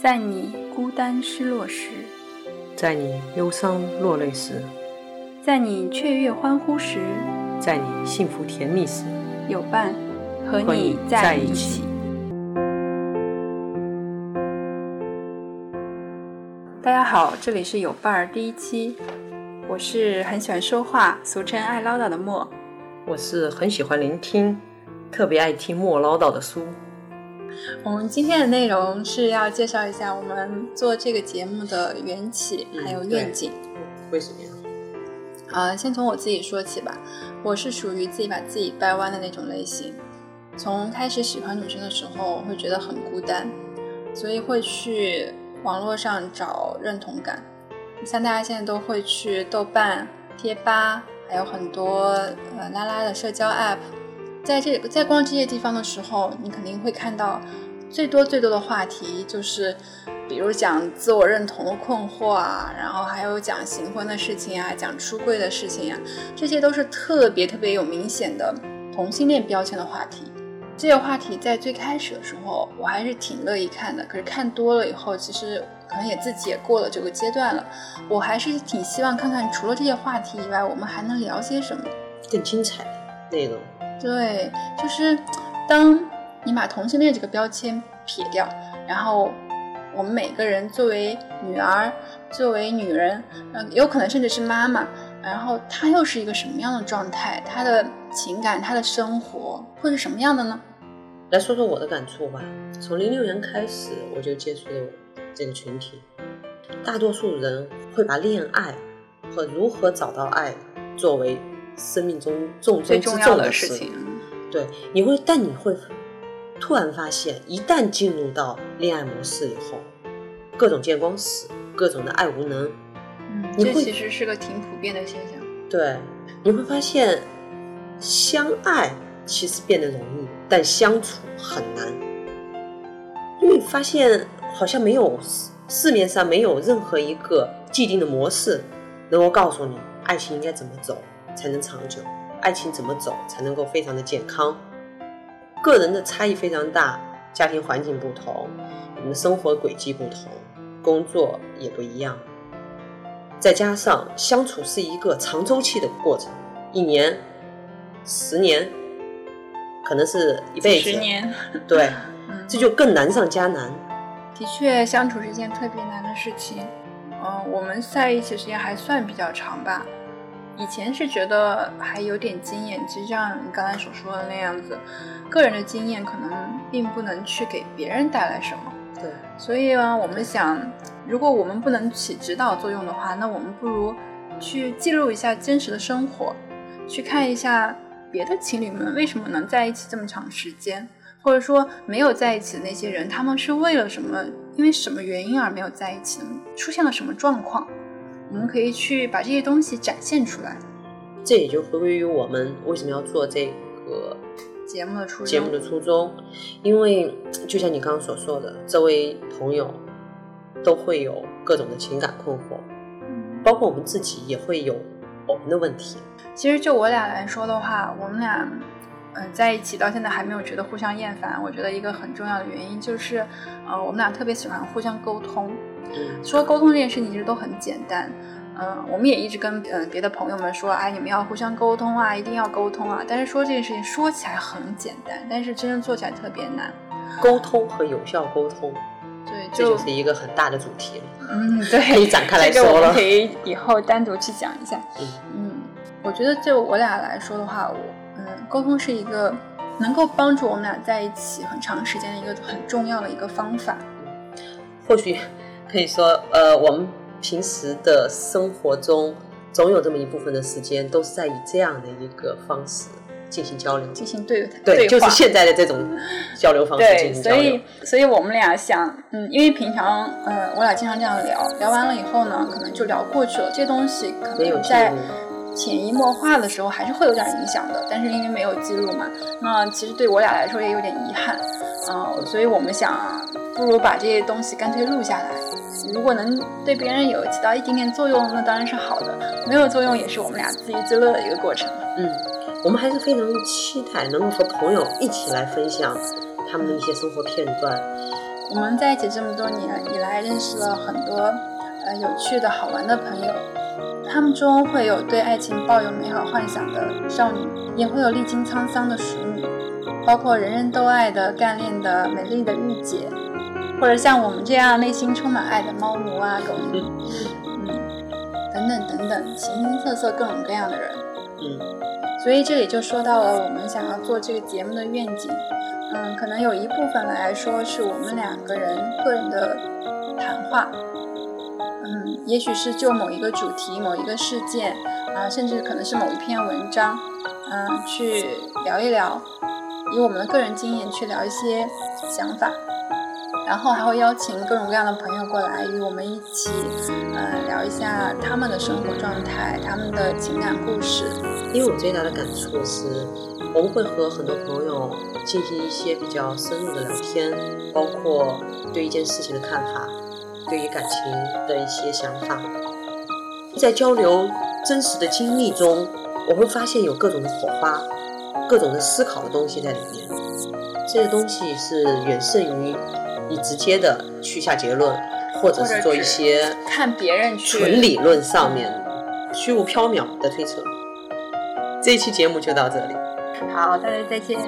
在你孤单失落时，在你忧伤落泪时，在你雀跃欢呼时，在你幸福甜蜜时，有伴和和你你在在一起一起。大家好，这里是有伴儿第一期，我是很喜欢说话，俗称爱唠叨的莫。我是很喜欢聆听，特别爱听莫唠叨的书。我们今天的内容是要介绍一下我们做这个节目的缘起，嗯还有愿景。为什么呀？啊，先从我自己说起吧。我是属于自己把自己掰弯的那种类型。从开始喜欢女生的时候，我会觉得很孤单，所以会去网络上找认同感。像大家现在都会去豆瓣、贴吧，还有很多呃拉拉的社交 app。在这在逛这些地方的时候，你肯定会看到最多最多的话题就是，比如讲自我认同的困惑啊，然后还有讲行婚的事情啊，讲出柜的事情啊，这些都是特别特别有明显的同性恋标签的话题。这些话题在最开始的时候，我还是挺乐意看的。可是看多了以后，其实可能也自己也过了这个阶段了。我还是挺希望看看，除了这些话题以外，我们还能聊些什么。更精彩的内容。对，就是当你把同性恋这个标签撇掉，然后我们每个人作为女儿，作为女人，嗯、有可能甚至是妈妈，然后她又是一个什么样的状态？她的情感、她的生活会是什么样的呢？来说说我的感触吧。从零六年开始，我就接触了这个群体。大多数人会把恋爱和如何找到爱作为生命中重中之重。的事情。对，你会，但你会突然发现，一旦进入到恋爱模式以后，各种见光死，各种的爱无能，嗯，这其实是个挺普遍的现象。对，你会发现，相爱其实变得容易，但相处很难，因为发现好像没有市市面上没有任何一个既定的模式能够告诉你爱情应该怎么走才能长久，爱情怎么走才能够非常的健康。个人的差异非常大，家庭环境不同，我们的生活轨迹不同，工作也不一样。再加上相处是一个长周期的过程，一年、十年，可能是一辈子。十年，对，嗯，这就更难上加难。的确，相处是一件特别难的事情。嗯、我们在一起时间还算比较长吧。以前是觉得还有点经验，其实像你刚才所说的那样子，个人的经验可能并不能去给别人带来什么。对，所以呢，我们想，如果我们不能起指导作用的话，那我们不如去记录一下真实的生活，去看一下别的情侣们为什么能在一起这么长时间，或者说没有在一起的那些人，他们是为了什么，因为什么原因而没有在一起，出现了什么状况，我们可以去把这些东西展现出来。这也就回归于我们为什么要做这个节目的初衷，节目的初衷，因为就像你刚刚所说的，这位朋友都会有各种的情感困惑，嗯包括我们自己也会有我们的问题。其实就我俩来说的话，我们俩，嗯、在一起到现在还没有觉得互相厌烦。我觉得一个很重要的原因就是，呃，我们俩特别喜欢互相沟通。嗯，说沟通这件事情其实都很简单，嗯、我们也一直跟嗯、呃别的朋友们说，哎，你们要互相沟通啊，一定要沟通啊。但是说这件事情说起来很简单，但是真正做起来特别难。沟通和有效沟通，对，这就是一个很大的主题了，嗯，对，可以展开来这个我说了们可。以以后单独去讲一下。嗯嗯，我觉得就我俩来说的话，我嗯，沟通是一个能够帮助我们俩在一起很长时间的一个很重要的一个方法。或许可以说，呃，我们平时的生活中，总有这么一部分的时间都是在以这样的一个方式进行交流。进行对对，就是现在的这种 交流方式，进行交流所以。所以我们俩想，嗯，因为平常，呃，我俩经常这样聊，聊完了以后呢，可能就聊过去了，这些东西可能在录潜移默化的时候还是会有点影响的，但是因为没有记录嘛，那其实对我俩来说也有点遗憾，嗯、所以我们想，不如把这些东西干脆录下来。如果能对别人有起到一点点作用，那当然是好的；没有作用，也是我们俩自娱自乐的一个过程。嗯，我们还是非常期待能够和朋友一起来分享他们的一些生活片段。我们在一起这么多年以来，认识了很多呃有趣的好玩的朋友，他们中会有对爱情抱有美好幻想的少女，也会有历经沧桑的熟女，包括人人都爱的干练的美丽的御姐，或者像我们这样内心充满爱的猫奴啊狗奴，嗯，等等等等，形形色色各种各样的人。嗯。所以这里就说到了我们想要做这个节目的愿景，嗯，可能有一部分来说是我们两个人个人的谈话，嗯，也许是就某一个主题、某一个事件，啊，甚至可能是某一篇文章，嗯，去聊一聊，以我们的个人经验去聊一些想法，然后还会邀请各种各样的朋友过来与我们一起，呃，聊一下他们的生活状态、他们的情感故事。因为我最大的感触是，我们会和很多朋友进行一些比较深入的聊天，包括对一件事情的看法，对于感情的一些想法。在交流真实的经历中，我会发现有各种的火花，各种的思考的东西在里面。这些东西是远胜于你直接的去下结论，或者是做一些看别人去纯理论上面虚无缥缈的推测。这一期节目就到这里。好，大家再见。